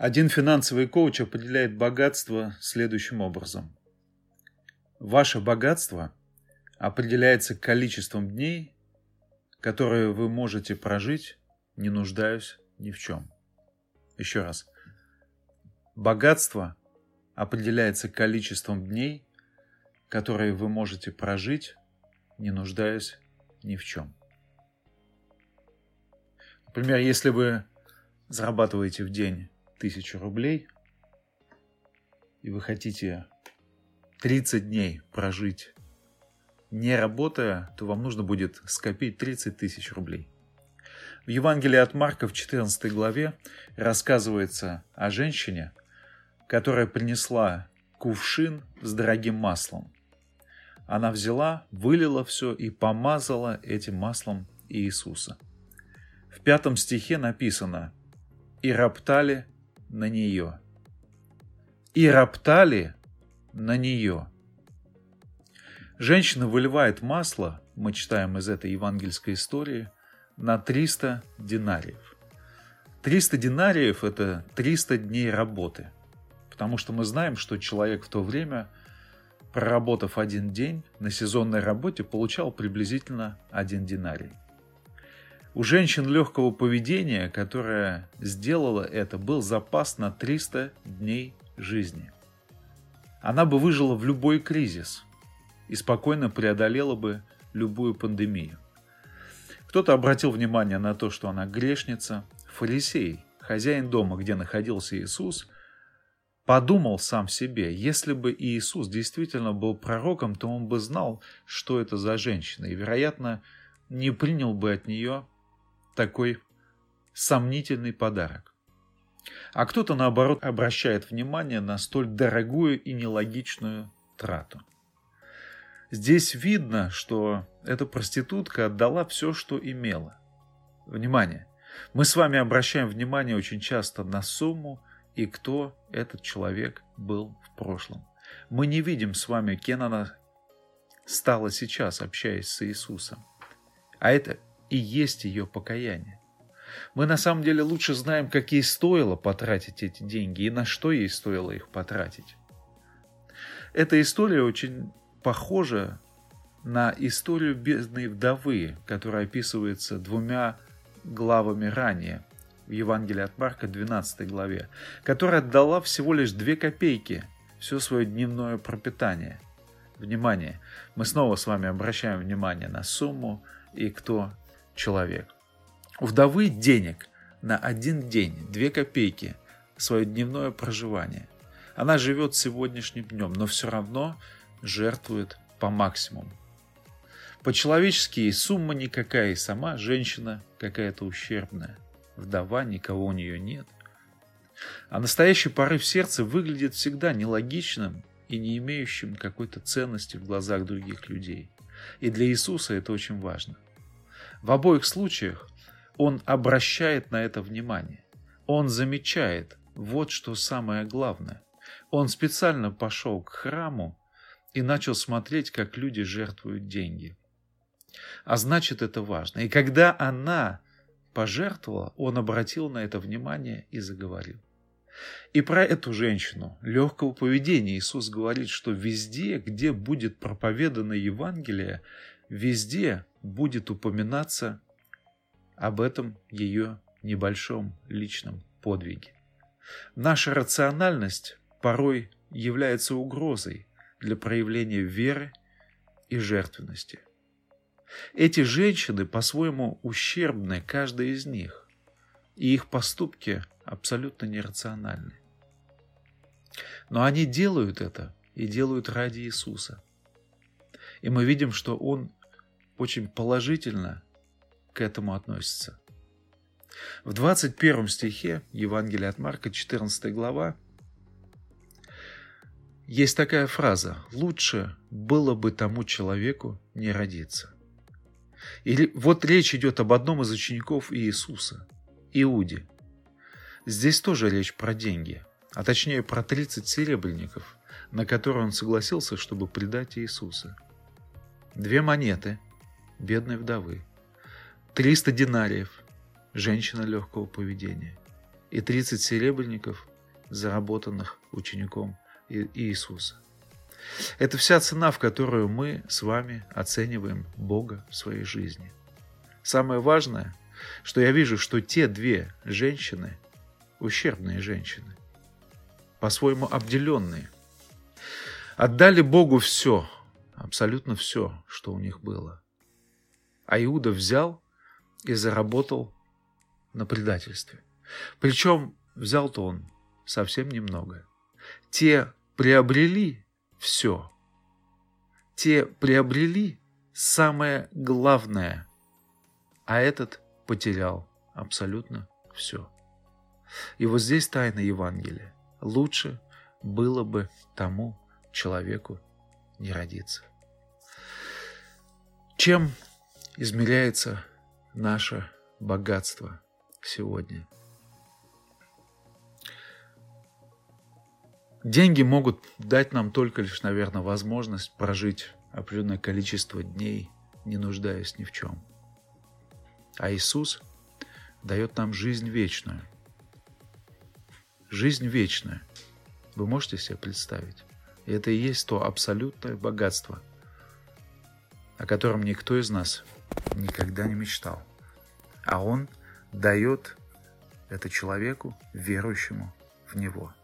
Один финансовый коуч определяет богатство следующим образом. Ваше богатство определяется количеством дней, которые вы можете прожить, не нуждаясь ни в чем. Еще раз. Богатство определяется количеством дней, которые вы можете прожить, не нуждаясь ни в чем. Например, если вы зарабатываете в день тысячу рублей, и вы хотите 30 дней прожить не работая, то вам нужно будет скопить 30 тысяч рублей. В Евангелии от Марка в 14 главе рассказывается о женщине, которая принесла кувшин с дорогим маслом. Она взяла, вылила все и помазала этим маслом Иисуса. В пятом стихе написано «И роптали на нее». «И роптали на нее». Женщина выливает масло, мы читаем из этой евангельской истории, на 300 динариев. 300 динариев – это 300 дней работы. Потому что мы знаем, что человек в то время, проработав один день на сезонной работе, получал приблизительно один динарий. У женщин легкого поведения, которая сделала это, был запас на 300 дней жизни. Она бы выжила в любой кризис – и спокойно преодолела бы любую пандемию. Кто-то обратил внимание на то, что она грешница. Фарисей, хозяин дома, где находился Иисус, подумал сам себе, если бы Иисус действительно был пророком, то он бы знал, что это за женщина, и, вероятно, не принял бы от нее такой сомнительный подарок. А кто-то, наоборот, обращает внимание на столь дорогую и нелогичную трату. Здесь видно, что эта проститутка отдала все, что имела. Внимание! Мы с вами обращаем внимание очень часто на сумму и кто этот человек был в прошлом. Мы не видим с вами, кем она стала сейчас, общаясь с Иисусом. А это и есть ее покаяние. Мы на самом деле лучше знаем, как ей стоило потратить эти деньги и на что ей стоило их потратить. Эта история очень похожа на историю бедной вдовы, которая описывается двумя главами ранее, в Евангелии от Марка, 12 главе, которая отдала всего лишь две копейки все свое дневное пропитание. Внимание! Мы снова с вами обращаем внимание на сумму и кто человек. У вдовы денег на один день, две копейки, свое дневное проживание. Она живет сегодняшним днем, но все равно жертвует по максимуму. По-человечески сумма никакая, и сама женщина какая-то ущербная. Вдова, никого у нее нет. А настоящий порыв сердца выглядит всегда нелогичным и не имеющим какой-то ценности в глазах других людей. И для Иисуса это очень важно. В обоих случаях Он обращает на это внимание. Он замечает, вот что самое главное. Он специально пошел к храму, и начал смотреть, как люди жертвуют деньги. А значит, это важно. И когда она пожертвовала, он обратил на это внимание и заговорил. И про эту женщину легкого поведения Иисус говорит, что везде, где будет проповедано Евангелие, везде будет упоминаться об этом ее небольшом личном подвиге. Наша рациональность порой является угрозой для проявления веры и жертвенности. Эти женщины по-своему ущербны, каждая из них, и их поступки абсолютно нерациональны. Но они делают это и делают ради Иисуса. И мы видим, что Он очень положительно к этому относится. В 21 стихе Евангелия от Марка, 14 глава, есть такая фраза «Лучше было бы тому человеку не родиться». Или вот речь идет об одном из учеников Иисуса, Иуде. Здесь тоже речь про деньги, а точнее про 30 серебряников, на которые он согласился, чтобы предать Иисуса. Две монеты бедной вдовы, 300 динариев женщина легкого поведения и 30 серебряников заработанных учеником Иисуса. Это вся цена, в которую мы с вами оцениваем Бога в своей жизни. Самое важное, что я вижу, что те две женщины, ущербные женщины, по-своему обделенные, отдали Богу все, абсолютно все, что у них было. А Иуда взял и заработал на предательстве. Причем взял-то он совсем немного. Те приобрели все. Те приобрели самое главное, а этот потерял абсолютно все. И вот здесь тайна Евангелия. Лучше было бы тому человеку не родиться. Чем измеряется наше богатство сегодня? Деньги могут дать нам только лишь, наверное, возможность прожить определенное количество дней, не нуждаясь ни в чем. А Иисус дает нам жизнь вечную. Жизнь вечная. Вы можете себе представить? И это и есть то абсолютное богатство, о котором никто из нас никогда не мечтал. А Он дает это человеку, верующему в Него –